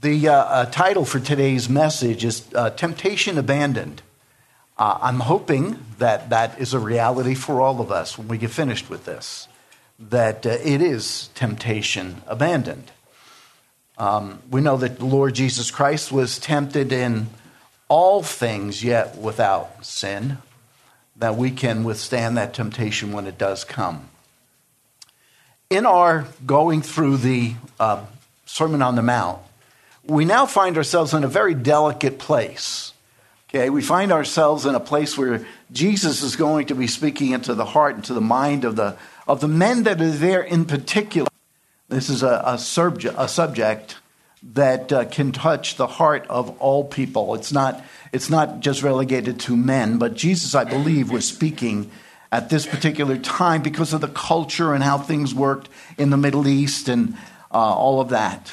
The uh, uh, title for today's message is uh, Temptation Abandoned. Uh, I'm hoping that that is a reality for all of us when we get finished with this, that uh, it is temptation abandoned. Um, we know that the Lord Jesus Christ was tempted in all things, yet without sin, that we can withstand that temptation when it does come. In our going through the uh, Sermon on the Mount, we now find ourselves in a very delicate place. Okay, we find ourselves in a place where Jesus is going to be speaking into the heart and to the mind of the of the men that are there in particular. This is a, a, subject, a subject that uh, can touch the heart of all people. It's not it's not just relegated to men, but Jesus, I believe, was speaking at this particular time because of the culture and how things worked in the Middle East and uh, all of that.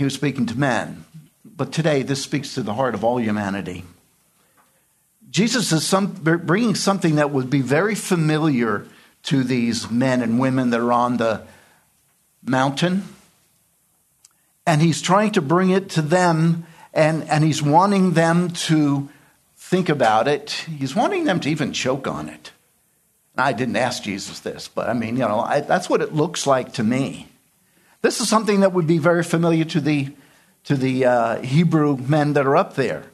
He was speaking to men. But today, this speaks to the heart of all humanity. Jesus is some, bringing something that would be very familiar to these men and women that are on the mountain. And he's trying to bring it to them, and, and he's wanting them to think about it. He's wanting them to even choke on it. I didn't ask Jesus this, but I mean, you know, I, that's what it looks like to me. This is something that would be very familiar to the, to the uh, Hebrew men that are up there.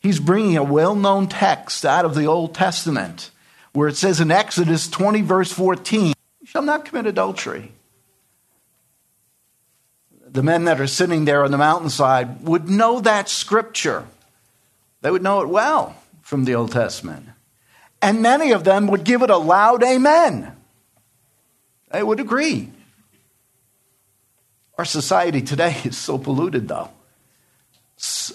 He's bringing a well known text out of the Old Testament where it says in Exodus 20, verse 14, You shall not commit adultery. The men that are sitting there on the mountainside would know that scripture. They would know it well from the Old Testament. And many of them would give it a loud amen. They would agree. Our society today is so polluted, though.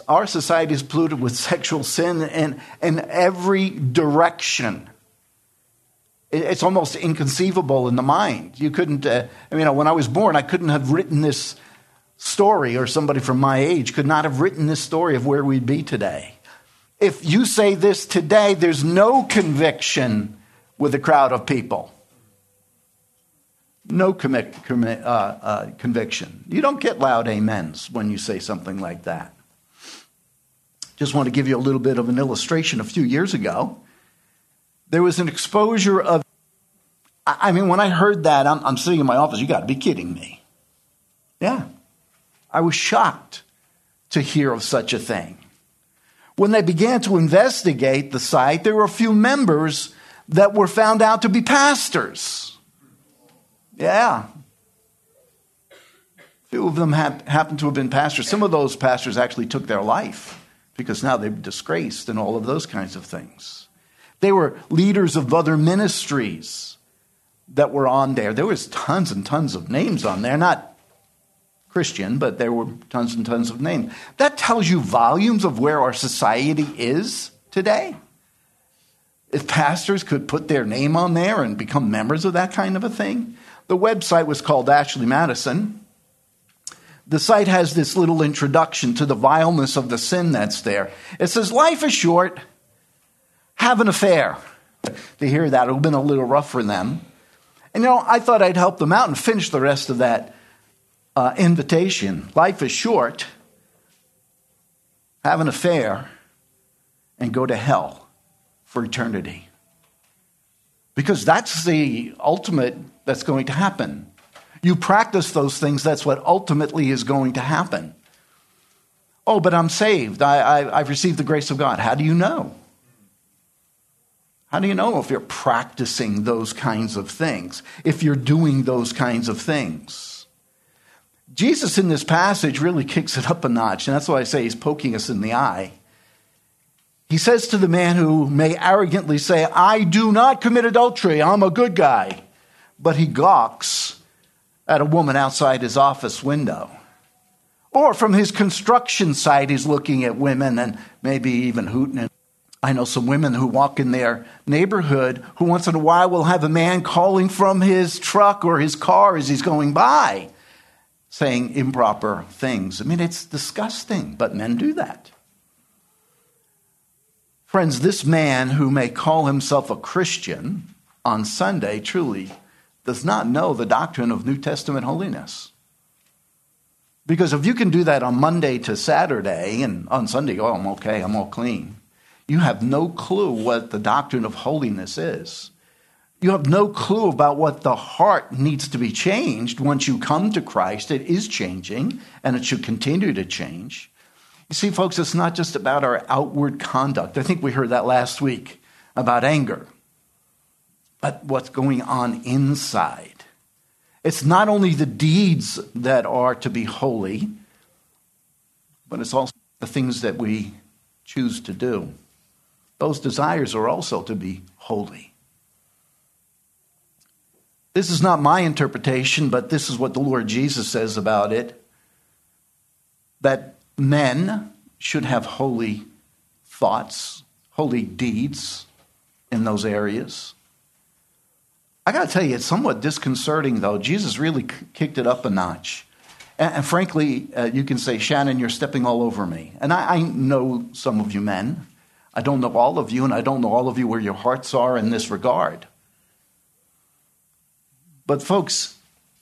Our society is polluted with sexual sin in, in every direction. It's almost inconceivable in the mind. You couldn't, uh, I mean, when I was born, I couldn't have written this story, or somebody from my age could not have written this story of where we'd be today. If you say this today, there's no conviction with a crowd of people no uh, uh, conviction. You don't get loud amens when you say something like that. Just want to give you a little bit of an illustration. A few years ago, there was an exposure of. I mean, when I heard that, I'm, I'm sitting in my office. You got to be kidding me. Yeah. I was shocked to hear of such a thing. When they began to investigate the site, there were a few members that were found out to be pastors. Yeah. Few of them have, happen to have been pastors. Some of those pastors actually took their life because now they're disgraced and all of those kinds of things. They were leaders of other ministries that were on there. There was tons and tons of names on there, not Christian, but there were tons and tons of names. That tells you volumes of where our society is today. If pastors could put their name on there and become members of that kind of a thing, the website was called Ashley Madison. The site has this little introduction to the vileness of the sin that's there. It says, Life is short, have an affair. To hear that, it would have been a little rough for them. And you know, I thought I'd help them out and finish the rest of that uh, invitation. Life is short, have an affair, and go to hell for eternity. Because that's the ultimate that's going to happen. You practice those things, that's what ultimately is going to happen. Oh, but I'm saved. I, have received the grace of God. How do you know? How do you know if you're practicing those kinds of things, if you're doing those kinds of things? Jesus in this passage really kicks it up a notch, and that's why I say he's poking us in the eye. He says to the man who may arrogantly say, I do not commit adultery, I'm a good guy but he gawks at a woman outside his office window. Or from his construction site, he's looking at women and maybe even hooting. I know some women who walk in their neighborhood who once in a while will have a man calling from his truck or his car as he's going by, saying improper things. I mean, it's disgusting, but men do that. Friends, this man who may call himself a Christian on Sunday truly does not know the doctrine of New Testament holiness. Because if you can do that on Monday to Saturday and on Sunday, oh, I'm okay, I'm all clean, you have no clue what the doctrine of holiness is. You have no clue about what the heart needs to be changed once you come to Christ. It is changing and it should continue to change. You see, folks, it's not just about our outward conduct. I think we heard that last week about anger, but what's going on inside. It's not only the deeds that are to be holy, but it's also the things that we choose to do. Those desires are also to be holy. This is not my interpretation, but this is what the Lord Jesus says about it that men should have holy thoughts, holy deeds in those areas. I got to tell you, it's somewhat disconcerting, though. Jesus really kicked it up a notch. And, and frankly, uh, you can say, Shannon, you're stepping all over me. And I, I know some of you men. I don't know all of you, and I don't know all of you where your hearts are in this regard. But, folks,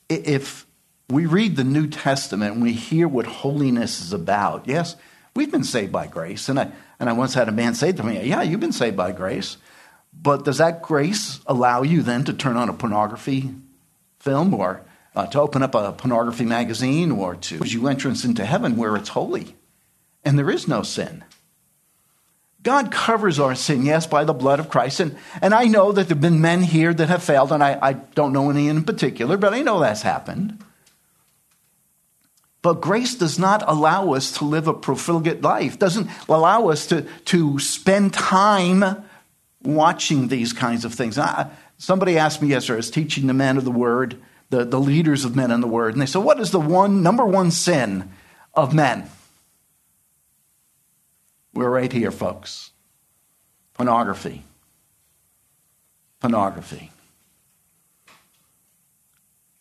if we read the New Testament and we hear what holiness is about, yes, we've been saved by grace. And I, and I once had a man say to me, Yeah, you've been saved by grace. But does that grace allow you then to turn on a pornography film or uh, to open up a pornography magazine or to give you entrance into heaven where it's holy and there is no sin? God covers our sin, yes, by the blood of Christ. And, and I know that there have been men here that have failed, and I, I don't know any in particular, but I know that's happened. But grace does not allow us to live a profligate life, doesn't allow us to, to spend time watching these kinds of things. I, somebody asked me yesterday, I was teaching the men of the word, the, the leaders of men in the word, and they said, What is the one number one sin of men? We're right here, folks. Pornography. Pornography.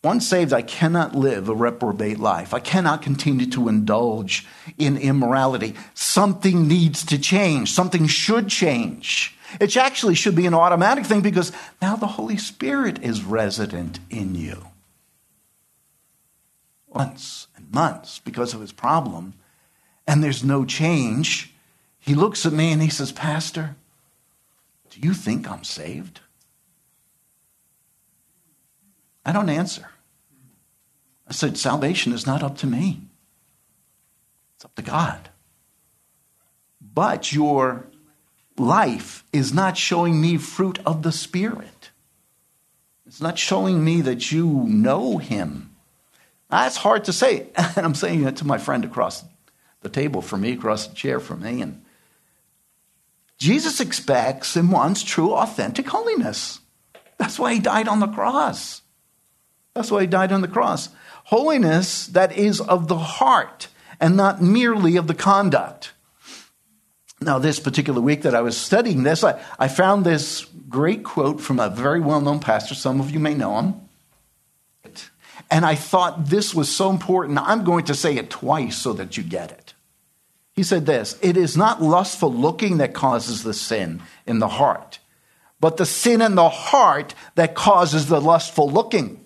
Once saved, I cannot live a reprobate life. I cannot continue to indulge in immorality. Something needs to change. Something should change. It actually should be an automatic thing because now the Holy Spirit is resident in you. Months and months because of his problem, and there's no change. He looks at me and he says, Pastor, do you think I'm saved? I don't answer. I said, Salvation is not up to me, it's up to God. But your life is not showing me fruit of the Spirit. It's not showing me that you know Him. That's hard to say. And I'm saying it to my friend across the table from me, across the chair from me. And Jesus expects and wants true, authentic holiness. That's why He died on the cross. That's why He died on the cross. Holiness that is of the heart and not merely of the conduct. Now, this particular week that I was studying this, I, I found this great quote from a very well known pastor. Some of you may know him. And I thought this was so important. I'm going to say it twice so that you get it. He said this It is not lustful looking that causes the sin in the heart, but the sin in the heart that causes the lustful looking.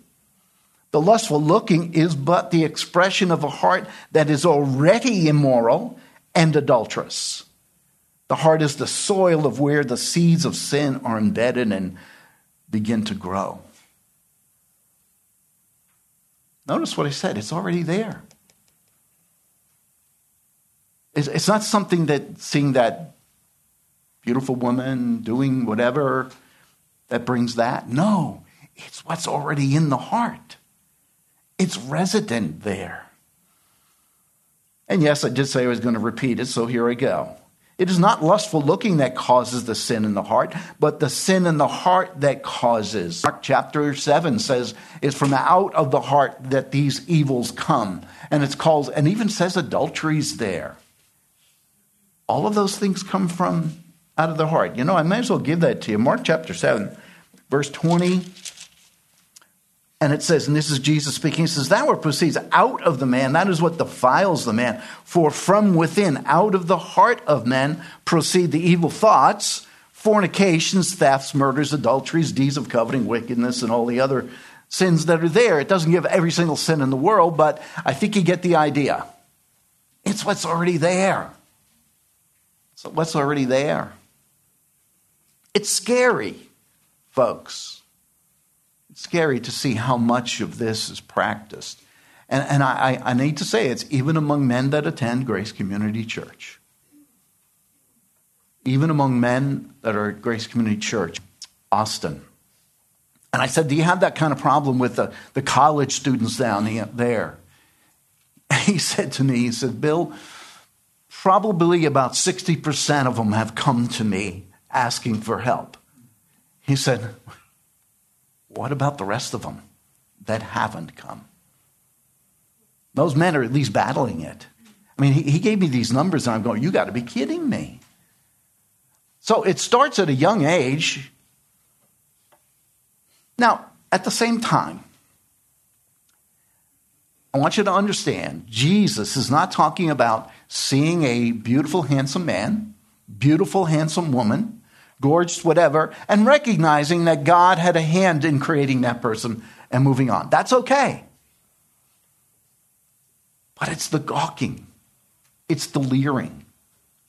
The lustful looking is but the expression of a heart that is already immoral and adulterous. The heart is the soil of where the seeds of sin are embedded and begin to grow. Notice what I said, it's already there. It's, not something that seeing that beautiful woman doing whatever that brings that. No, it's what's already in the heart, it's resident there. And yes, I did say I was going to repeat it, so here I go. It is not lustful looking that causes the sin in the heart, but the sin in the heart that causes. Mark chapter 7 says it's from out of the heart that these evils come. And it's called, and even says adulteries there. All of those things come from out of the heart. You know, I may as well give that to you. Mark chapter 7, verse 20 and it says, and this is Jesus speaking, he says, That what proceeds out of the man, that is what defiles the man. For from within, out of the heart of men, proceed the evil thoughts, fornications, thefts, murders, adulteries, deeds of coveting, wickedness, and all the other sins that are there. It doesn't give every single sin in the world, but I think you get the idea. It's what's already there. So what's already there? It's scary, folks. Scary to see how much of this is practiced. And, and I, I need to say it's even among men that attend Grace Community Church. Even among men that are at Grace Community Church, Austin. And I said, Do you have that kind of problem with the, the college students down there? He said to me, He said, Bill, probably about 60% of them have come to me asking for help. He said, What about the rest of them that haven't come? Those men are at least battling it. I mean, he, he gave me these numbers, and I'm going, You got to be kidding me. So it starts at a young age. Now, at the same time, I want you to understand Jesus is not talking about seeing a beautiful, handsome man, beautiful, handsome woman, gorgeous, whatever, and recognizing that God had a hand in creating that person and moving on. That's okay. But it's the gawking, it's the leering,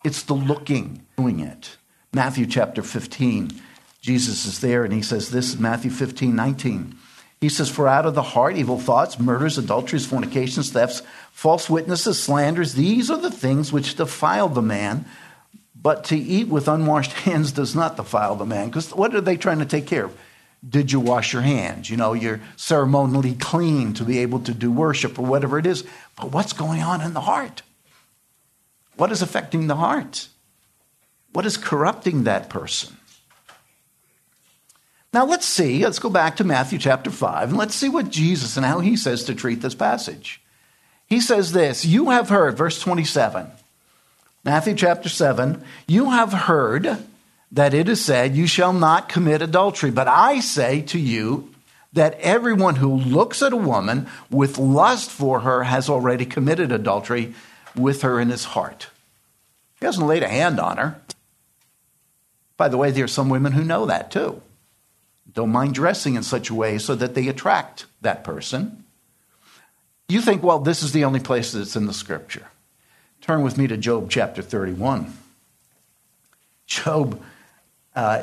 it's the looking, doing it. Matthew chapter 15, Jesus is there and he says this Matthew 15, 19. He says, For out of the heart, evil thoughts, murders, adulteries, fornications, thefts, false witnesses, slanders, these are the things which defile the man. But to eat with unwashed hands does not defile the man. Because what are they trying to take care of? Did you wash your hands? You know, you're ceremonially clean to be able to do worship or whatever it is. But what's going on in the heart? What is affecting the heart? What is corrupting that person? Now let's see, let's go back to Matthew chapter 5 and let's see what Jesus and how he says to treat this passage. He says this You have heard, verse 27, Matthew chapter 7, you have heard that it is said, You shall not commit adultery. But I say to you that everyone who looks at a woman with lust for her has already committed adultery with her in his heart. He hasn't laid a hand on her. By the way, there are some women who know that too don't mind dressing in such a way so that they attract that person. You think, well, this is the only place that's in the scripture. Turn with me to Job chapter 31. Job uh,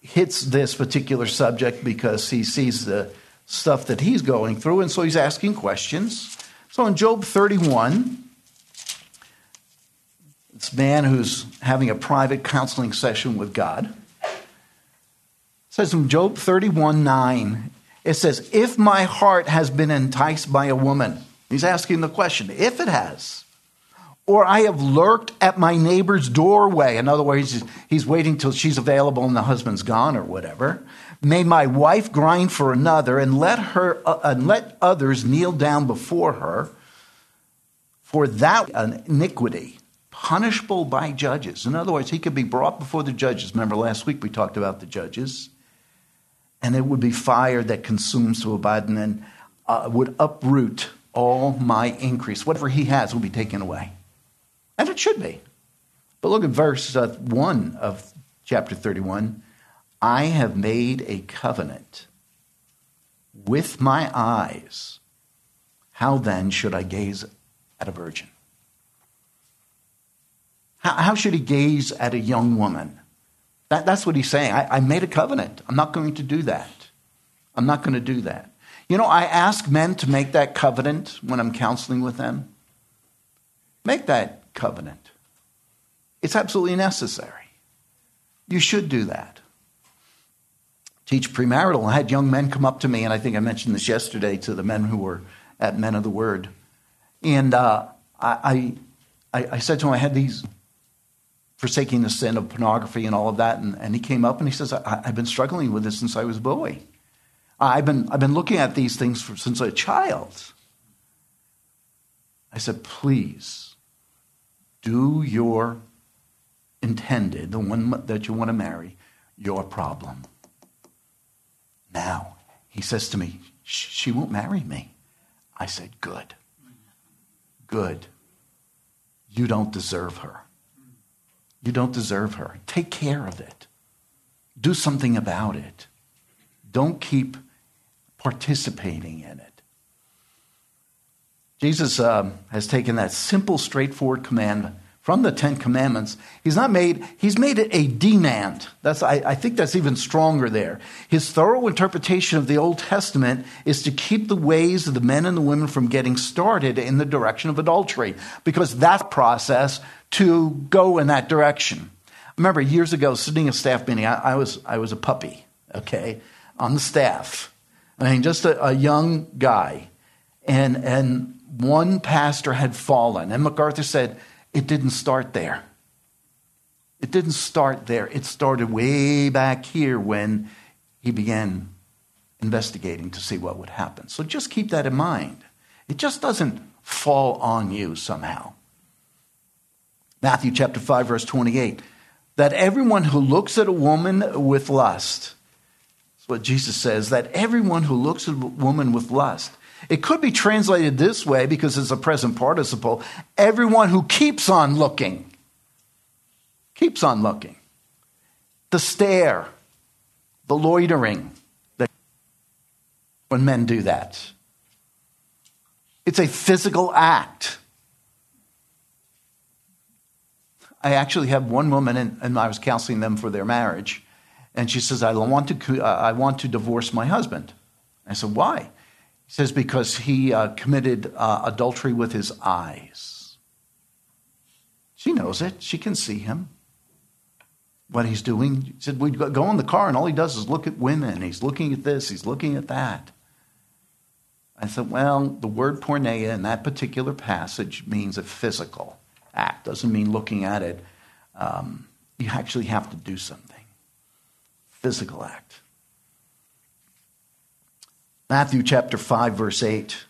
hits this particular subject because he sees the stuff that he's going through, and so he's asking questions. So in Job 31, this man who's having a private counseling session with God says in Job 31 9, it says, If my heart has been enticed by a woman, he's asking the question, if it has, or I have lurked at my neighbor's doorway. In other words, he's waiting till she's available and the husband's gone or whatever. May my wife grind for another and let her uh, and let others kneel down before her. For that iniquity punishable by judges. In other words, he could be brought before the judges. Remember last week we talked about the judges and it would be fire that consumes to abide and uh, would uproot all my increase. Whatever he has will be taken away. And it should be. But look at verse uh, 1 of chapter 31. I have made a covenant with my eyes. How then should I gaze at a virgin? How, how should he gaze at a young woman? That, that's what he's saying. I, I made a covenant. I'm not going to do that. I'm not going to do that. You know, I ask men to make that covenant when I'm counseling with them. Make that covenant. It's absolutely necessary. You should do that. Teach premarital. I had young men come up to me, and I think I mentioned this yesterday to the men who were at Men of the Word. And uh, I, I, I said to them, I had these forsaking the sin of pornography and all of that. And, and he came up and he says, I, have been struggling with this since I was a boy. I've been, I've been looking at these things for, since a child. I said, please do your intended, the one that you want to marry, your problem. Now, he says to me, she won't marry me. I said, good. Good. You don't deserve her. You don't deserve her. Take care of it. Do something about it. Don't keep participating in it. Jesus um, has taken that simple, straightforward command from the Ten Commandments. He's not made, he's made it a demand. That's, I, I think that's even stronger there. His thorough interpretation of the Old Testament is to keep the ways of the men and the women from getting started in the direction of adultery, because that process to go in that direction. I remember years ago sitting in a staff meeting, I, I was, I was a puppy, okay, on the staff. I mean, just a, a young guy. And, and one pastor had fallen. And MacArthur said, it didn't start there. It didn't start there. It started way back here when he began investigating to see what would happen. So just keep that in mind. It just doesn't fall on you somehow. Matthew chapter 5 verse 28 that everyone who looks at a woman with lust that's what Jesus says that everyone who looks at a woman with lust it could be translated this way because it's a present participle everyone who keeps on looking. Keeps on looking. The stare, the loitering, that when men do that. It's a physical act. I actually have one woman, and, and I was counseling them for their marriage, and she says, I want to, uh, I want to divorce my husband. I said, Why? He says, because he uh, committed uh, adultery with his eyes. She knows it. She can see him. What he's doing. He said, We go in the car, and all he does is look at women. He's looking at this, he's looking at that. I said, Well, the word porneia in that particular passage means a physical act, doesn't mean looking at it. Um, you actually have to do something. Physical act. Matthew chapter 5, verse 8.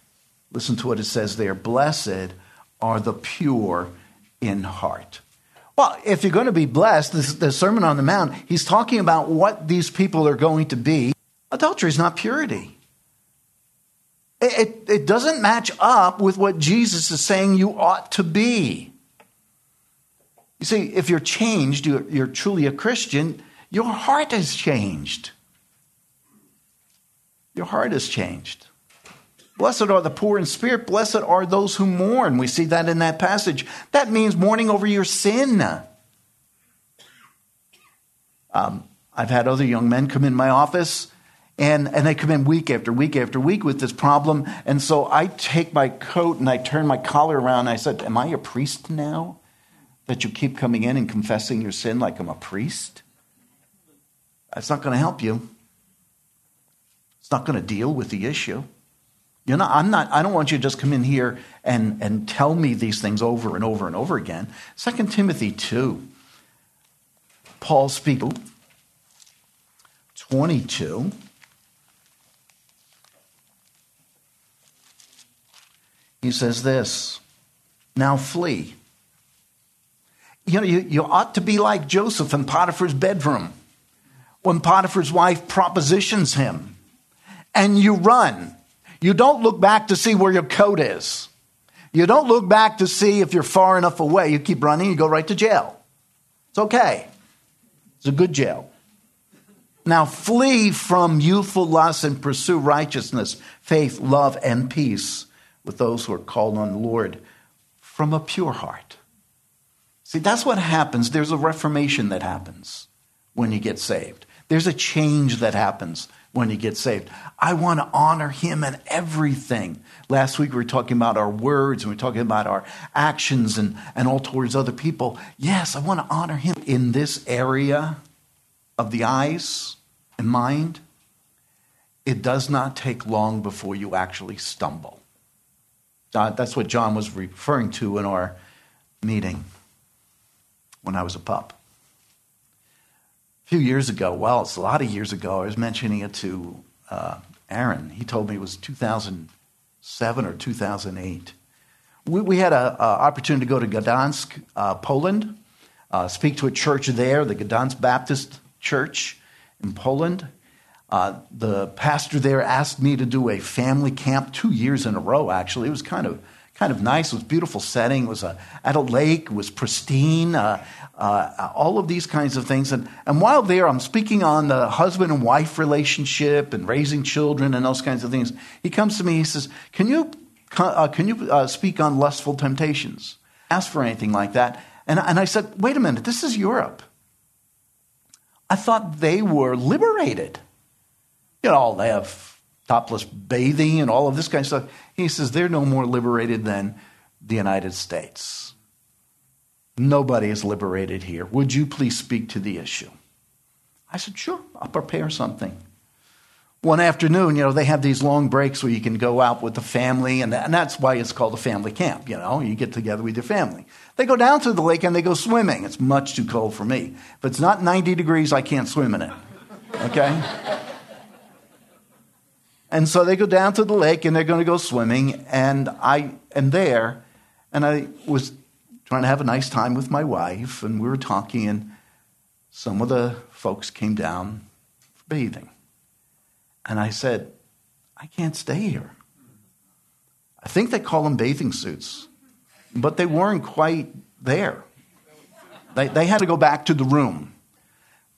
Listen to what it says there. Blessed are the pure in heart. Well, if you're going to be blessed, this, the Sermon on the Mount, he's talking about what these people are going to be. Adultery is not purity. It, it, it doesn't match up with what Jesus is saying you ought to be. You see, if you're changed, you're, you're truly a Christian, your heart has changed. Your heart has changed. Blessed are the poor in spirit. Blessed are those who mourn. We see that in that passage. That means mourning over your sin. Um, I've had other young men come in my office and, and they come in week after week after week with this problem. And so I take my coat and I turn my collar around and I said, Am I a priest now? That you keep coming in and confessing your sin like I'm a priest? That's not going to help you. It's not going to deal with the issue. You know, I'm not, I don't want you to just come in here and, and tell me these things over and over and over again. 2 Timothy 2, Paul speaks 22. He says this, now flee. You know, you, you ought to be like Joseph in Potiphar's bedroom when Potiphar's wife propositions him and you run. You don't look back to see where your coat is. You don't look back to see if you're far enough away. You keep running, you go right to jail. It's okay. It's a good jail. Now flee from youthful lust and pursue righteousness, faith, love, and peace with those who are called on the Lord from a pure heart. See, that's what happens. There's a reformation that happens when you get saved. There's a change that happens when you get saved. I want to honor him in everything. Last week we were talking about our words and we were talking about our actions and, and all towards other people. Yes, I want to honor him in this area of the eyes and mind. It does not take long before you actually stumble. That's what John was referring to in our meeting when I was a pup few years ago, well, it's a lot of years ago, I was mentioning it to uh, Aaron. He told me it was 2007 or 2008. We, we had an opportunity to go to Gdansk, uh, Poland, uh, speak to a church there, the Gdansk Baptist Church in Poland. Uh, the pastor there asked me to do a family camp two years in a row, actually. It was kind of, kind of nice. It was beautiful setting. It was a, at a lake. It was pristine. Uh, uh, all of these kinds of things. And, and while there, I'm speaking on the husband and wife relationship and raising children and those kinds of things. He comes to me. He says, "Can you uh, can you uh, speak on lustful temptations?" Ask for anything like that. And, and I said, "Wait a minute. This is Europe. I thought they were liberated. You know, they have topless bathing and all of this kind of stuff." He says they're no more liberated than the United States. Nobody is liberated here. Would you please speak to the issue? I said, Sure, I'll prepare something. One afternoon, you know, they have these long breaks where you can go out with the family, and, that's why it's called a family camp. You know, you get together with your family. They go down to the lake and they go swimming. It's much too cold for me. If it's not 90 degrees, I can't swim in it. Okay? And so they go down to the lake and they're going to go swimming, and I am there, and I was trying to have a nice time with my wife, and we were talking, and some of the folks came down for bathing. And I said, I can't stay here. I think they call them bathing suits, but they weren't quite there. They, they had to go back to the room.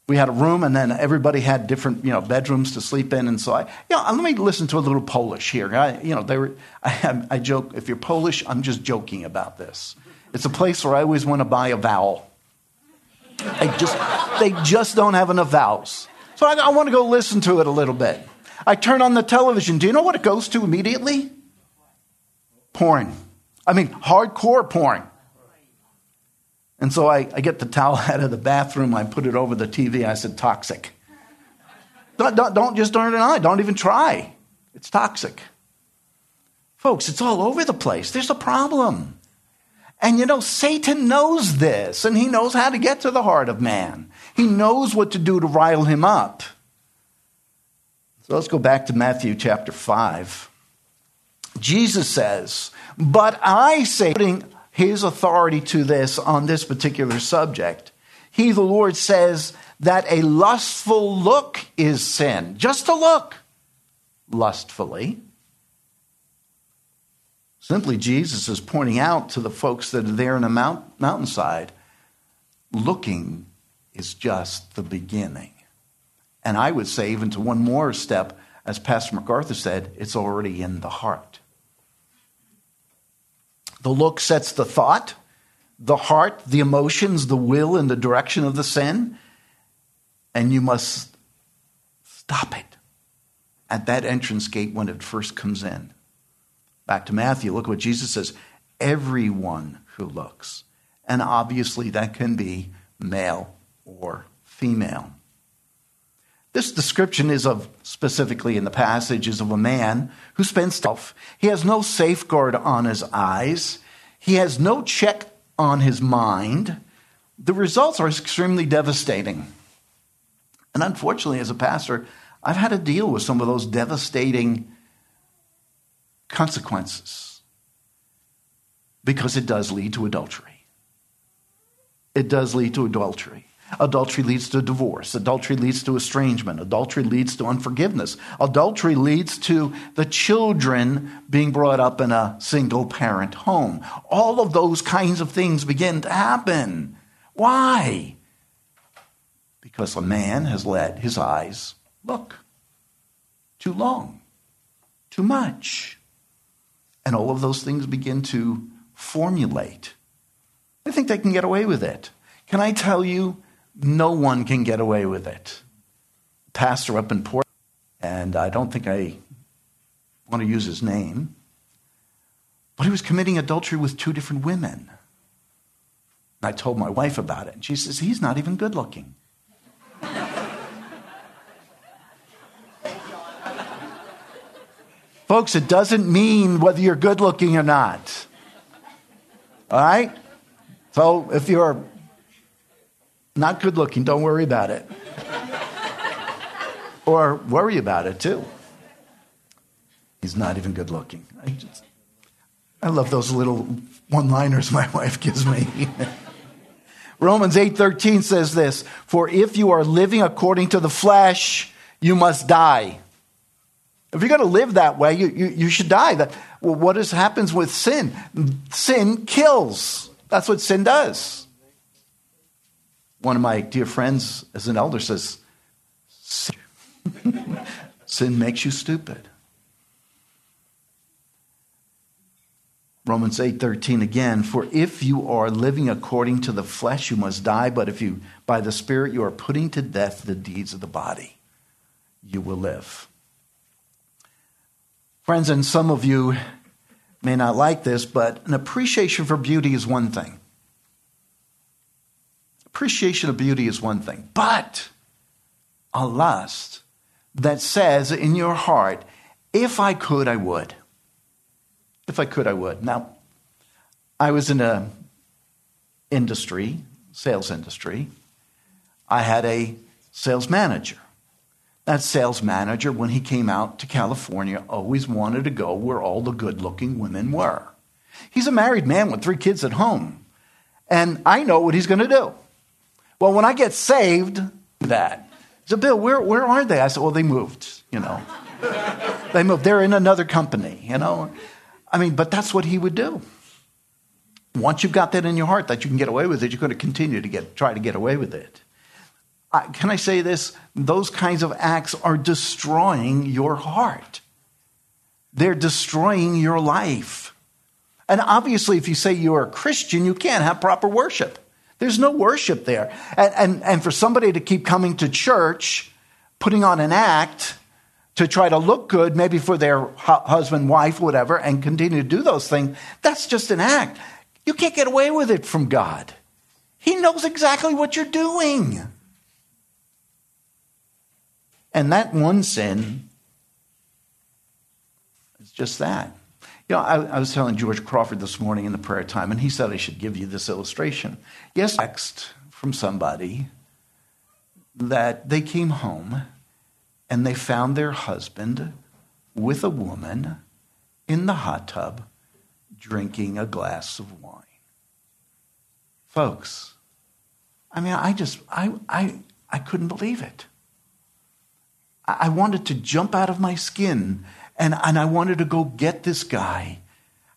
We had a room, and then everybody had different, you know, bedrooms to sleep in. And so I, you know, let me listen to a little Polish here. I, you know, they were. I, I joke. If you're Polish, I'm just joking about this. It's a place where I always want to buy a vowel. They just, they just don't have enough vowels. So I, I want to go listen to it a little bit. I turn on the television. Do you know what it goes to immediately? Porn. I mean, hardcore porn. And so I, I, get the towel out of the bathroom, I put it over the TV, I said, toxic. Don't, don't, don't just turn it on, don't even try. It's toxic. Folks, it's all over the place. There's a problem. And you know, Satan knows this, and he knows how to get to the heart of man. He knows what to do to rile him up. So let's go back to Matthew chapter 5. Jesus says, But I say, putting his authority to this on this particular subject, he, the Lord, says that a lustful look is sin. Just to look lustfully Simply, Jesus is pointing out to the folks that are there in the mount, mountainside looking is just the beginning. And I would say, even to one more step, as Pastor MacArthur said, it's already in the heart. The look sets the thought, the heart, the emotions, the will, and the direction of the sin. And you must stop it at that entrance gate when it first comes in. Back to Matthew, look what Jesus says everyone who looks. And obviously, that can be male or female. This description is of, specifically in the passage, is of a man who spends stuff. He has no safeguard on his eyes. He has no check on his mind. The results are extremely devastating. And unfortunately, as a pastor, I've had to deal with some of those devastating consequences because it does lead to adultery. It does lead to adultery. Adultery leads to divorce. Adultery leads to estrangement. Adultery leads to unforgiveness. Adultery leads to the children being brought up in a single parent home. All of those kinds of things begin to happen. Why? Because a man has let his eyes look too long, too much. And all of those things begin to formulate. They think they can get away with it. Can I tell you, no one can get away with it. Pastor up in Port, and I don't think I want to use his name, but he was committing adultery with two different women. And I told my wife about it, and she says, He's not even good looking. Folks, it doesn't mean whether you're good looking or not. All right? So if you're not good looking, don't worry about it. or worry about it too. He's not even good looking. I, just, I love those little one liners my wife gives me. Romans 8:13 says this, "For if you are living according to the flesh, you must die." If you're going to live that way, you, you, you should die. That, Well, what is, happens with sin? Sin kills. That's what sin does. One of my dear friends, as an elder, says, Sin makes you stupid. Romans 8:13 again, for if you are living according to the flesh you must die, but if you by the spirit you are putting to death the deeds of the body, you will live. Friends, and some of you may not like this, but an appreciation for beauty is one thing. Appreciation of beauty is one thing, but a lust that says in your heart, if I could, I would. If I could, I would. Now, I was in a industry, sales industry. I had a sales manager. That sales manager, when he came out to California, always wanted to go where all the good looking women were. He's a married man with three kids at home. And I know what he's going to do. Well, when I get saved, that. So, Bill, where, where are they? I said, well, they moved, you know. they moved. They're in another company, you know. I mean, but that's what he would do. Once you've got that in your heart that you can get away with it, you're going to continue to get, try to get away with it. can I say this? Those kinds of acts are destroying your heart. They're destroying your life. And obviously, if you say you're a Christian, you can't have proper worship. There's no worship there. And, and, and for somebody to keep coming to church, putting on an act, to try to look good, maybe for their husband, wife, whatever, and continue to do those things, that's just an act. You can't get away with it from God. He knows exactly what you're doing. And that one sin is just that. You know, I, I, was telling George Crawford this morning in the prayer time, and he said I should give you this illustration. Yes, text from somebody that they came home and they found their husband with a woman in the hot tub drinking a glass of wine. Folks, I mean, I just, I, I, I couldn't believe it. I wanted to jump out of my skin and, and I wanted to go get this guy.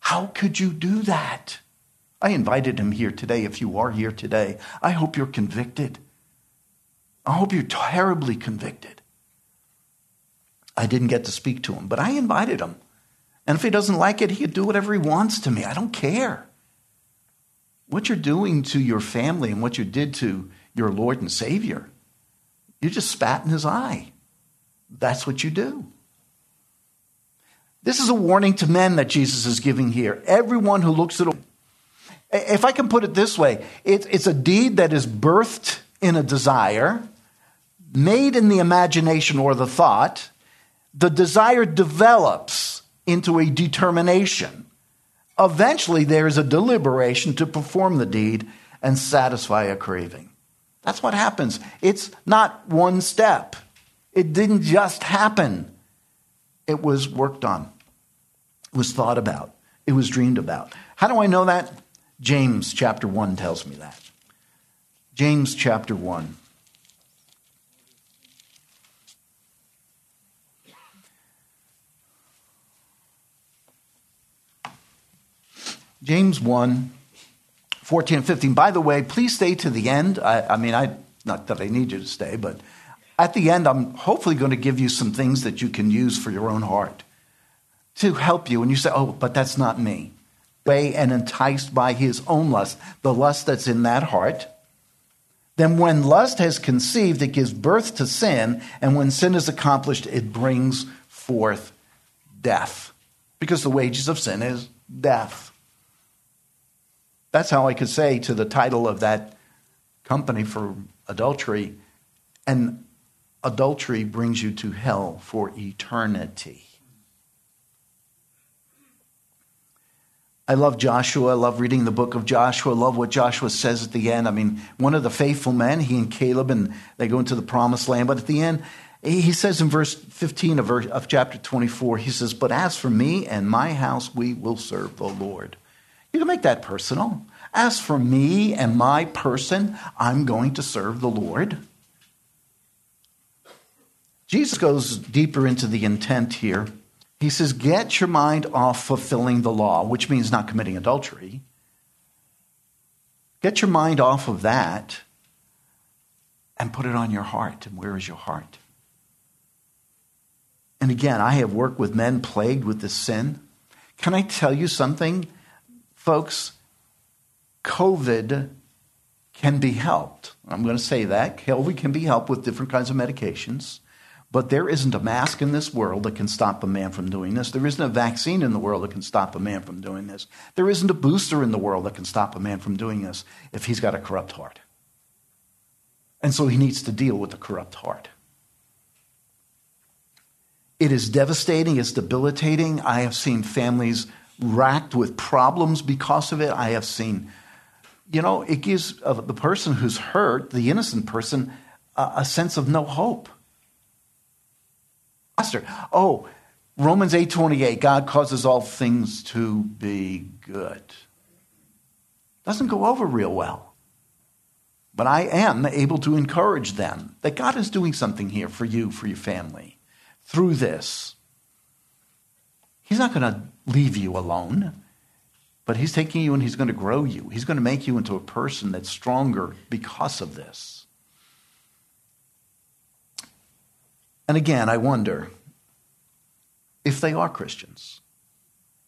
How could you do that? I invited him here today. If you are here today, I hope you're convicted. I hope you're terribly convicted. I didn't get to speak to him, but I invited him. And if he doesn't like it, he can do whatever he wants to me. I don't care. What you're doing to your family and what you did to your Lord and Savior, you just spat in his eye. That's what you do. This is a warning to men that Jesus is giving here. Everyone who looks at a if I can put it this way, it's a deed that is birthed in a desire, made in the imagination or the thought, the desire develops into a determination. Eventually, there is a deliberation to perform the deed and satisfy a craving. That's what happens. It's not one step, it didn't just happen. It was worked on, it was thought about, it was dreamed about. How do I know that? James chapter 1 tells me that. James chapter 1. James 1, 14 and 15. By the way, please stay to the end. I, I mean, I, not that I need you to stay, but at the end, I'm hopefully going to give you some things that you can use for your own heart to help you. And you say, oh, but that's not me. Way and enticed by his own lust, the lust that's in that heart. Then, when lust has conceived, it gives birth to sin. And when sin is accomplished, it brings forth death. Because the wages of sin is death. That's how I could say to the title of that company for adultery, and adultery brings you to hell for eternity. I love Joshua. I love reading the book of Joshua. I love what Joshua says at the end. I mean, one of the faithful men, he and Caleb, and they go into the promised land. But at the end, he says in verse 15 of, verse, of chapter 24, he says, But as for me and my house, we will serve the Lord. You can make that personal. As for me and my person, I'm going to serve the Lord. Jesus goes deeper into the intent here. He says, get your mind off fulfilling the law, which means not committing adultery. Get your mind off of that and put it on your heart. And where is your heart? And again, I have worked with men plagued with this sin. Can I tell you something, folks? COVID can be helped. I'm going to say that. COVID can be helped with different kinds of medications. But there isn't a mask in this world that can stop a man from doing this. There isn't a vaccine in the world that can stop a man from doing this. There isn't a booster in the world that can stop a man from doing this if he's got a corrupt heart. And so he needs to deal with the corrupt heart. It is devastating, it's debilitating. I have seen families racked with problems because of it. I have seen, you know, it gives uh, the person who's hurt, the innocent person, uh, a sense of no hope. Pastor, oh, Romans 8:28, God causes all things to be good. Doesn't go over real well. But I am able to encourage them that God is doing something here for you, for your family through this. He's not going to leave you alone, but He's taking you and He's going to grow you. He's going to make you into a person that's stronger because of this. And again, I wonder if they are Christians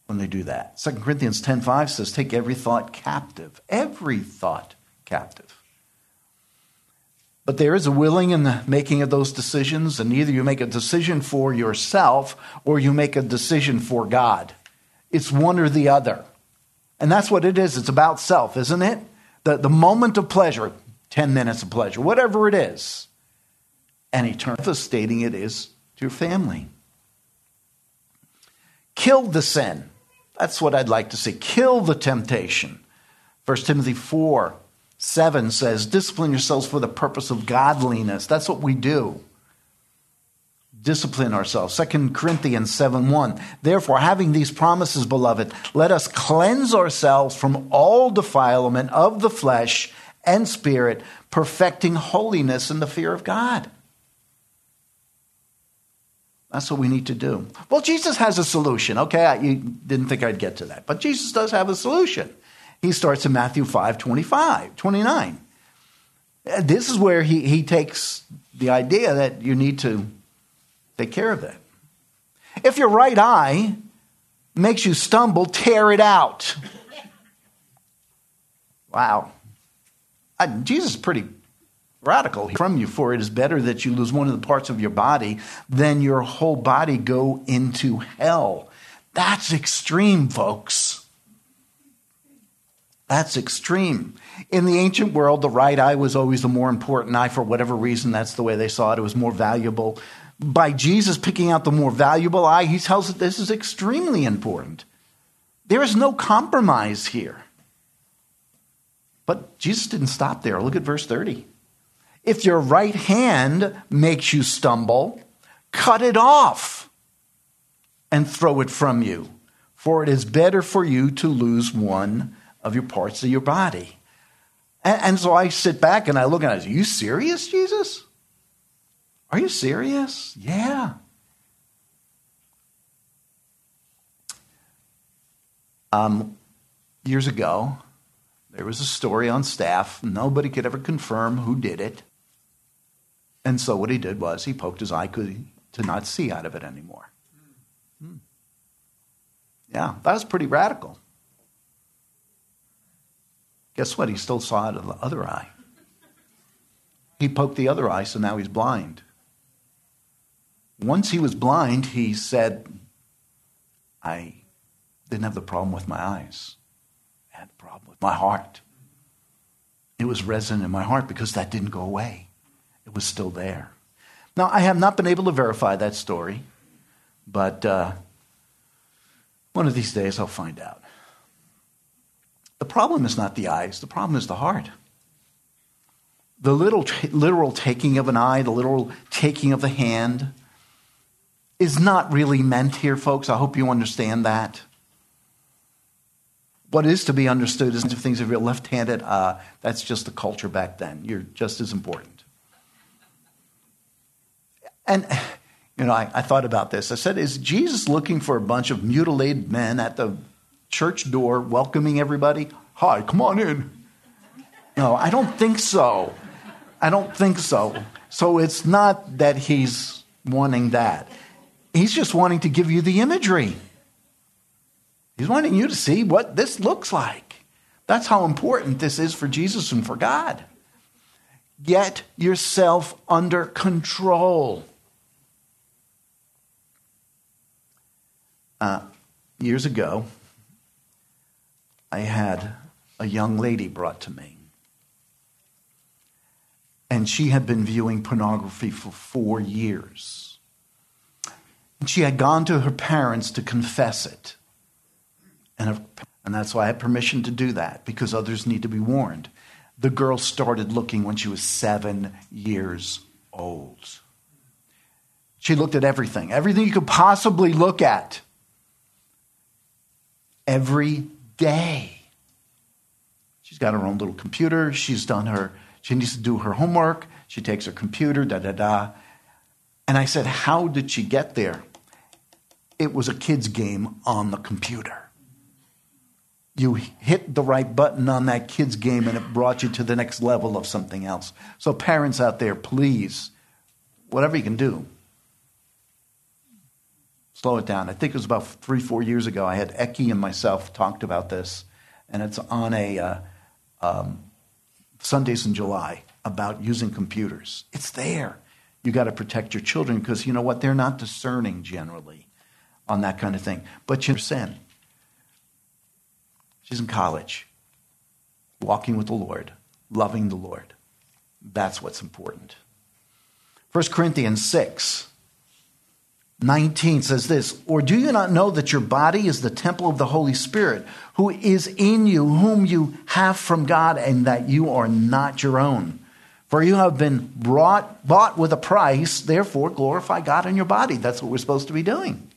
when they do that. 2 Corinthians 10:5 says take every thought captive, every thought captive. But there is a willing in the making of those decisions, and either you make a decision for yourself or you make a decision for God. It's one or the other. And that's what it is. It's about self, isn't it? The, the moment of pleasure, 10 minutes of pleasure, whatever it is. And eternal devastating it is to your family. Kill the sin. That's what I'd like to see. Kill the temptation. 1 Timothy 4 7 says, Discipline yourselves for the purpose of godliness. That's what we do. Discipline ourselves. 2 Corinthians 7 1. Therefore, having these promises, beloved, let us cleanse ourselves from all defilement of the flesh and spirit, perfecting holiness in the fear of God. That's what we need to do. Well, Jesus has a solution. Okay, you didn't think I'd get to that, but Jesus does have a solution. He starts in Matthew 5 25, 29. Uh, this is where he, he takes the idea that you need to take care of that. If your right eye makes you stumble, tear it out. Wow. I, Jesus is pretty radical from you, for it is better that you lose one of the parts of your body than your whole body go into hell. That's extreme, folks. That's extreme. In the ancient world, the right eye was always the more important eye for whatever reason. That's the way they saw it. It was more valuable. By Jesus picking out the more valuable eye, he tells us this is extremely important. There is no compromise here. But Jesus didn't stop there. Look at verse 30. If your right hand makes you stumble, cut it off and throw it from you, for it is better for you to lose one of your parts of your body. And, and so I sit back and I look at it. Are you serious, Jesus? Are you serious? Yeah. Um, years ago, there was a story on staff. Nobody could ever confirm who did it. And so what he did was he poked his eye to not see out of it anymore. Hmm. Yeah, that was pretty radical. Guess what? He still saw out of the other eye. He poked the other eye, so now he's blind. Once he was blind, he said, I didn't have the problem with my eyes. I had the problem with my heart. It was resident in my heart because that didn't go away. It was still there. Now, I have not been able to verify that story, but uh, one of these days I'll find out. The problem is not the eyes, the problem is the heart. The little literal taking of an eye, the literal taking of the hand, is not really meant here, folks. I hope you understand that. What is to be understood is if things you're left handed, uh, that's just the culture back then. You're just as important. And You know, I, I thought about this. I said, Is Jesus looking for a bunch of mutilated men at the church door welcoming everybody? Hi, come on in. No, I don't think so. I don't think so. So it's not that he's wanting that. He's just wanting to give you the imagery. He's wanting you to see what this looks like. That's how important this is for Jesus and for God. Get yourself under control. Uh, years ago, I had a young lady brought to me. And she had been viewing pornography for four years. And she had gone to her parents to confess it. And, and that's why I had permission to do that, because others need to be warned. The girl started looking when she was seven years old. She looked at everything, everything you could possibly look at. Every day. She's got her own little computer. She's done her, she needs to do her homework. She takes her computer, da da da. And I said, How did she get there? It was a kid's game on the computer you hit the right button on that kid's game and it brought you to the next level of something else. So, parents out there, please, whatever you can do, slow it down. I think it was about three, four years ago. I had Eki and myself talked about this, and it's on a uh, um, Sundays in July about using computers. It's there. You got to protect your children because you know what? They're not discerning generally on that kind of thing. But you sin. She's in college, walking with the Lord, loving the Lord. That's what's important. 1 Corinthians 6 19 says this Or do you not know that your body is the temple of the Holy Spirit, who is in you, whom you have from God, and that you are not your own? For you have been brought, bought with a price, therefore glorify God in your body. That's what we're supposed to be doing.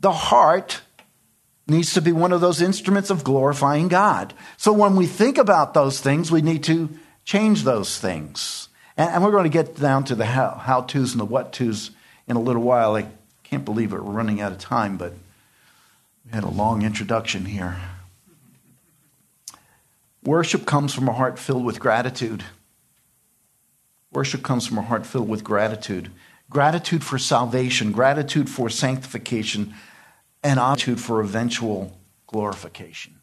The heart needs to be one of those instruments of glorifying God. So when we think about those things, we need to change those things. And, we're going to get down to the how, how to's and the what to's in a little while. I can't believe it. We're running out of time, but we had a long introduction here. Worship comes from a heart filled with gratitude. Worship comes from a heart filled with gratitude. Gratitude for salvation, gratitude for sanctification, and attitude for eventual glorification.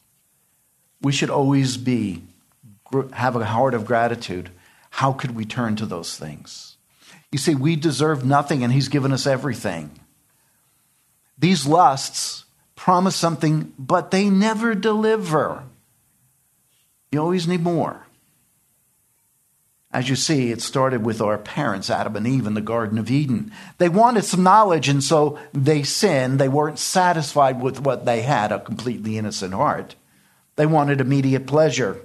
We should always be have a heart of gratitude. How could we turn to those things? You see, we deserve nothing and he's given us everything. These lusts promise something, but they never deliver. You always need more. As you see, it started with our parents, Adam and Eve, in the Garden of Eden. They wanted some knowledge, and so they sinned. They weren't satisfied with what they had, a completely innocent heart. They wanted immediate pleasure.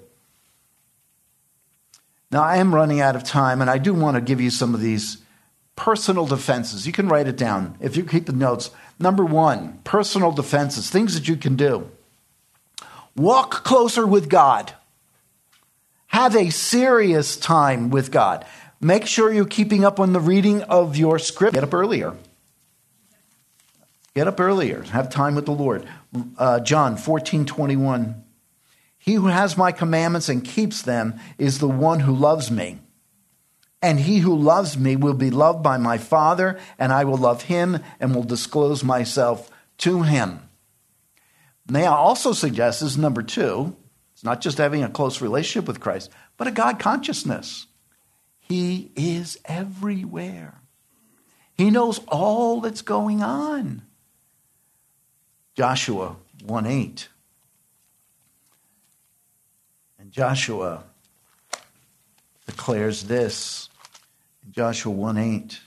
Now, I am running out of time, and I do want to give you some of these personal defenses. You can write it down if you keep the notes. Number one, personal defenses, things that you can do. Walk closer with God. Have a serious time with God. Make sure you're keeping up on the reading of your script. Get up earlier. Get up earlier. Have time with the Lord. Uh, John 14 21. He who has my commandments and keeps them is the one who loves me. And he who loves me will be loved by my Father, and I will love him and will disclose myself to him. I also suggest, this is number two, it's not just having a close relationship with Christ, but a God consciousness. He is everywhere. He knows all that's going on. Joshua 1 8. And Joshua declares this in Joshua 1 8.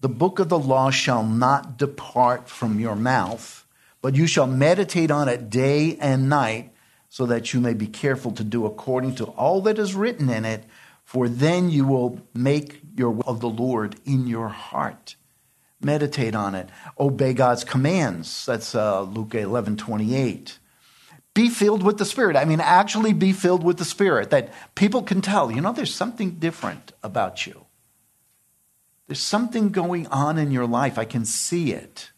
The book of the law shall not depart from your mouth, but you shall meditate on it day and night so that you may be careful to do according to all that is written in it, for then you will make your will of the Lord in your heart. Meditate on it. Obey God's commands. That's uh, Luke 11 28. Be filled with the Spirit. I mean, actually be filled with the Spirit that people can tell, you know, there's something different about you. There's something going on in your life. I can see it.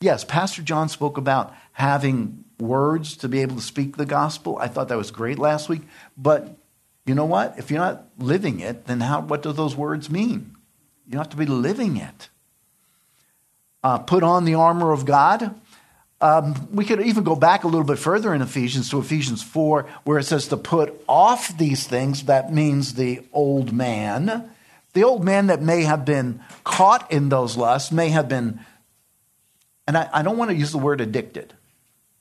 Yes, Pastor John spoke about having words to be able to speak the gospel. I thought that was great last week. But you know what? If you're not living it, then how, what do those words mean? You have to be living it. Uh, put on the armor of God. Um, we could even go back a little bit further in Ephesians to Ephesians 4, where it says to put off these things. That means the old man. The old man that may have been caught in those lusts, may have been, and I, I don't want to use the word addicted.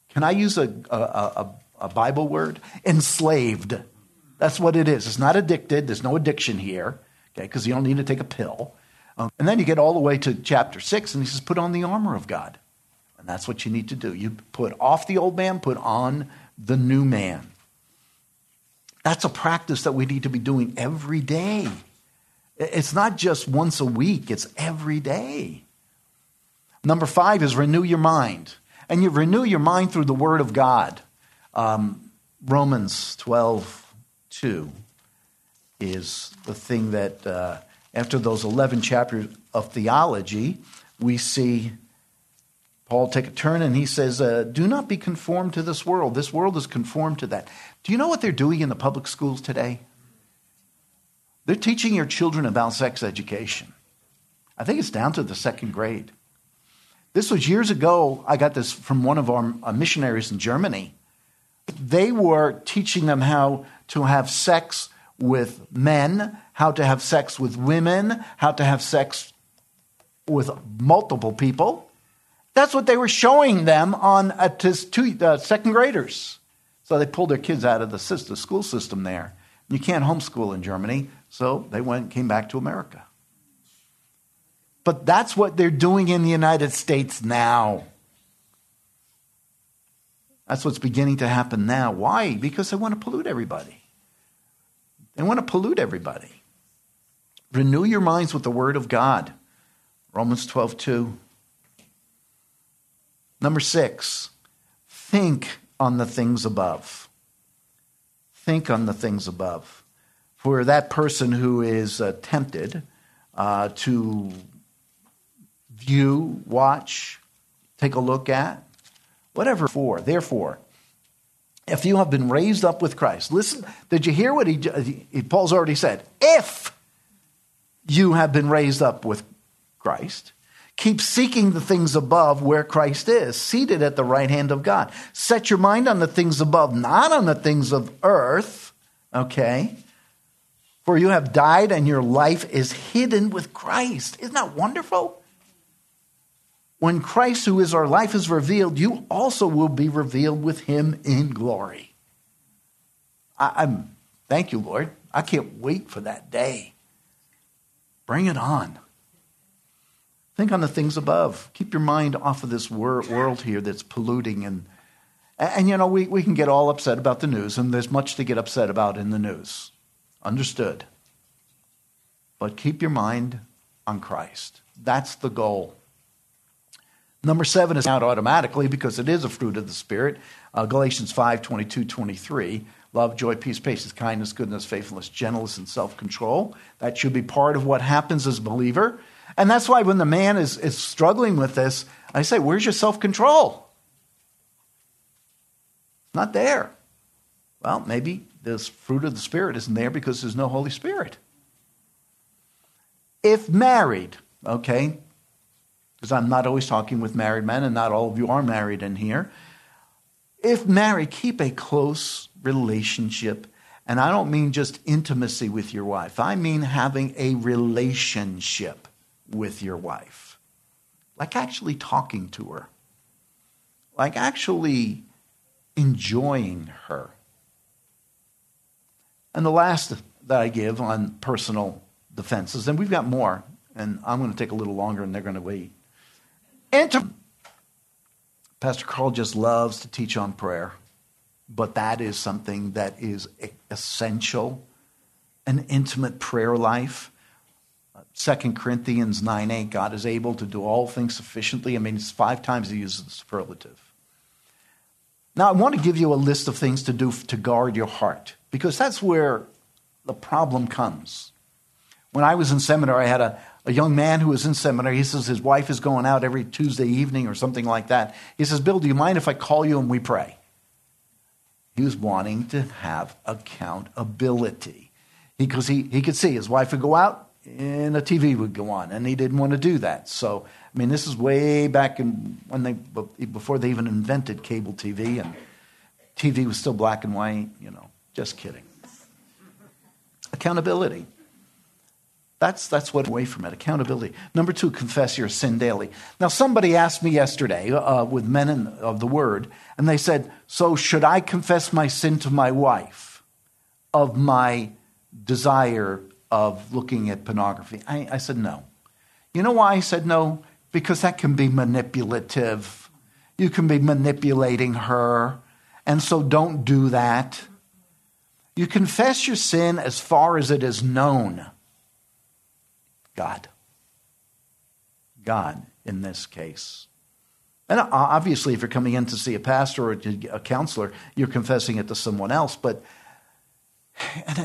Can I use a, a, a, a Bible word? Enslaved. That's what it is. It's not addicted. There's no addiction here, okay, because you don't need to take a pill. Um, and then you get all the way to chapter 6, and he says, Put on the armor of God. And that's what you need to do. You put off the old man, put on the new man. That's a practice that we need to be doing every day. It's not just once a week, it's every day. Number five is renew your mind. And you renew your mind through the Word of God. Um, Romans 12, 2 is the thing that, uh, after those 11 chapters of theology, we see Paul take a turn and he says, uh, Do not be conformed to this world. This world is conformed to that. Do you know what they're doing in the public schools today? They're teaching your children about sex education. I think it's down to the second grade. This was years ago. I got this from one of our uh, missionaries in Germany. They were teaching them how to have sex with men, how to have sex with women, how to have sex with multiple people. That's what they were showing them on uh, two, uh, second graders. So they pulled their kids out of the, system, the school system there. You can't homeschool in Germany, so they went came back to America. But that's what they're doing in the United States now. That's what's beginning to happen now. Why? Because they want to pollute everybody. They want to pollute everybody. Renew your minds with the Word of God. Romans 12, 2. Number six, think on the things above. Think on the things above. For that person who is uh, tempted uh, to view, watch, take a look at, whatever for. Therefore, if you have been raised up with Christ, listen, did you hear what he, he Paul's already said? If you have been raised up with Christ, Keep seeking the things above where Christ is, seated at the right hand of God. Set your mind on the things above, not on the things of earth. Okay? For you have died and your life is hidden with Christ. Isn't that wonderful? When Christ, who is our life, is revealed, you also will be revealed with him in glory. I, am thank you, Lord. I can't wait for that day. Bring it on. Think on the things above. Keep your mind off of this wor- world here that's polluting. And, and, you know, we, we can get all upset about the news, and there's much to get upset about in the news. Understood. But keep your mind on Christ. That's the goal. Number seven is out automatically because it is a fruit of the Spirit. Uh, Galatians 5 22, 23. Love, joy, peace, patience, kindness, goodness, faithfulness, gentleness, and self control. That should be part of what happens as a believer. And that's why when the man is, is struggling with this, I say, Where's your self control? Not there. Well, maybe this fruit of the Spirit isn't there because there's no Holy Spirit. If married, okay, because I'm not always talking with married men, and not all of you are married in here. If married, keep a close relationship. And I don't mean just intimacy with your wife, I mean having a relationship with your wife. Like actually talking to her. Like actually enjoying her. And the last that I give on personal defenses, and we've got more, and I'm going to take a little longer and they're going to wait. Intim- Pastor Carl just loves to teach on prayer, but that is something that is essential an intimate prayer life. 2 Corinthians 9 8, God is able to do all things sufficiently. I mean, it's five times he uses the superlative. Now, I want to give you a list of things to do to guard your heart, because that's where the problem comes. When I was in seminary, I had a, a young man who was in seminary. He says his wife is going out every Tuesday evening or something like that. He says, Bill, do you mind if I call you and we pray? He was wanting to have accountability because he, he could see his wife would go out and the TV would go on, and he didn't want to do that. So, I mean, this is way back in when they before they even invented cable TV, and TV was still black and white. You know, just kidding. Accountability. That's, that's what away from it accountability. Number two, confess your sin daily. Now, somebody asked me yesterday uh, with men in, of the word, and they said, So, should I confess my sin to my wife of my desire of looking at pornography? I, I said, No. You know why I said no? Because that can be manipulative. You can be manipulating her, and so don't do that. You confess your sin as far as it is known. God. God in this case. And obviously, if you're coming in to see a pastor or a counselor, you're confessing it to someone else. But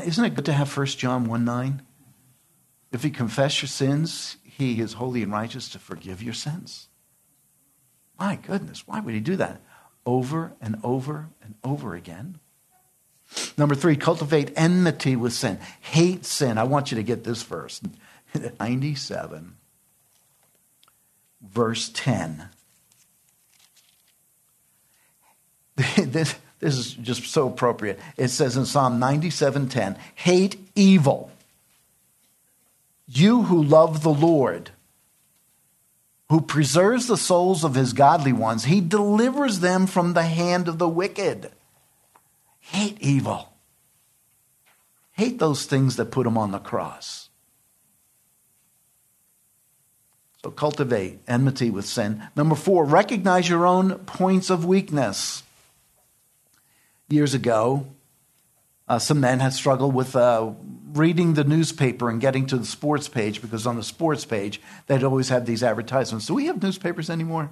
isn't it good to have 1 John 1 9? If you confess your sins, he is holy and righteous to forgive your sins. My goodness, why would he do that? Over and over and over again. Number three, cultivate enmity with sin. Hate sin. I want you to get this verse. 97, verse 10. this, this is just so appropriate. It says in Psalm 97:10, "Hate evil. You who love the Lord, who preserves the souls of his godly ones, he delivers them from the hand of the wicked." Hate evil. Hate those things that put him on the cross. So cultivate enmity with sin. Number four, recognize your own points of weakness. Years ago, uh, some men had struggled with uh, reading the newspaper and getting to the sports page because on the sports page they'd always have these advertisements. Do we have newspapers anymore?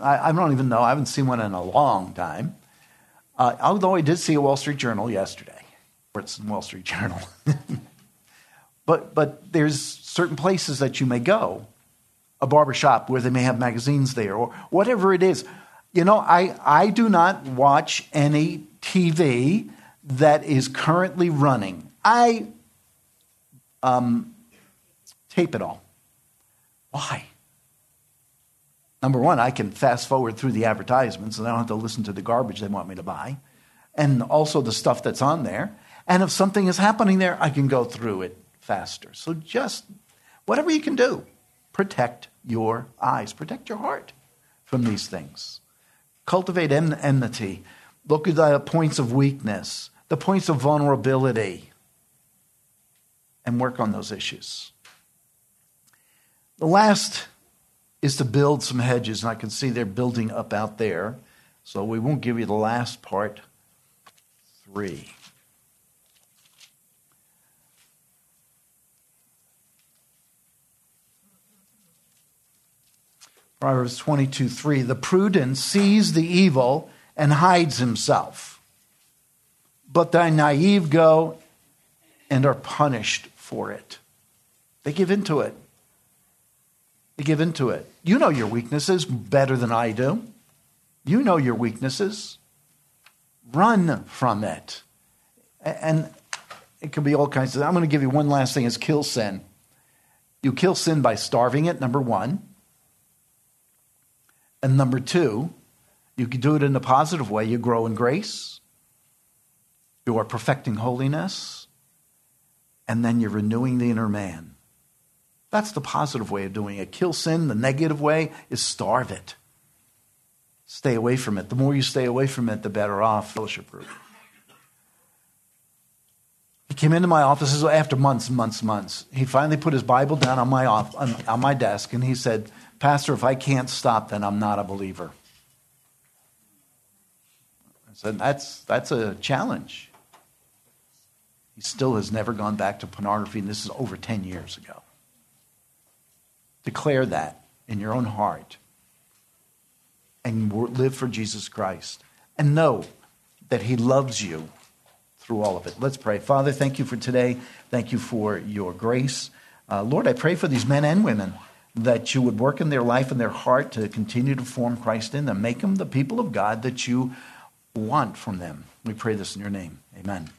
I, I don't even know. I haven't seen one in a long time. Uh, although I did see a Wall Street Journal yesterday. It's Wall Street Journal. but, but there's certain places that you may go a barber shop where they may have magazines there or whatever it is. You know, I, I do not watch any TV that is currently running. I um, tape it all. Why? Number one, I can fast forward through the advertisements and I don't have to listen to the garbage they want me to buy, and also the stuff that's on there. And if something is happening there, I can go through it faster. So just whatever you can do protect your eyes, protect your heart from these things. Cultivate enmity. Look at the points of weakness, the points of vulnerability, and work on those issues. The last is to build some hedges, and I can see they're building up out there. So we won't give you the last part. Three. Proverbs 22 3. The prudent sees the evil and hides himself, but the naive go and are punished for it. They give into it. They give into it. You know your weaknesses better than I do. You know your weaknesses. Run from it. And it can be all kinds of. I'm going to give you one last thing is kill sin. You kill sin by starving it, number one. And number two, you can do it in a positive way. You grow in grace, you are perfecting holiness, and then you're renewing the inner man. That's the positive way of doing it. Kill sin. The negative way is starve it. Stay away from it. The more you stay away from it, the better off fellowship group. He came into my office after months, months, months. He finally put his Bible down on my, off, on, on my desk and he said, Pastor, if I can't stop, then I'm not a believer. I said, That's, that's a challenge. He still has never gone back to pornography, and this is over 10 years ago. Declare that in your own heart and live for Jesus Christ. And know that He loves you through all of it. Let's pray. Father, thank you for today. Thank you for your grace. Uh, Lord, I pray for these men and women that you would work in their life and their heart to continue to form Christ in them. Make them the people of God that you want from them. We pray this in your name. Amen.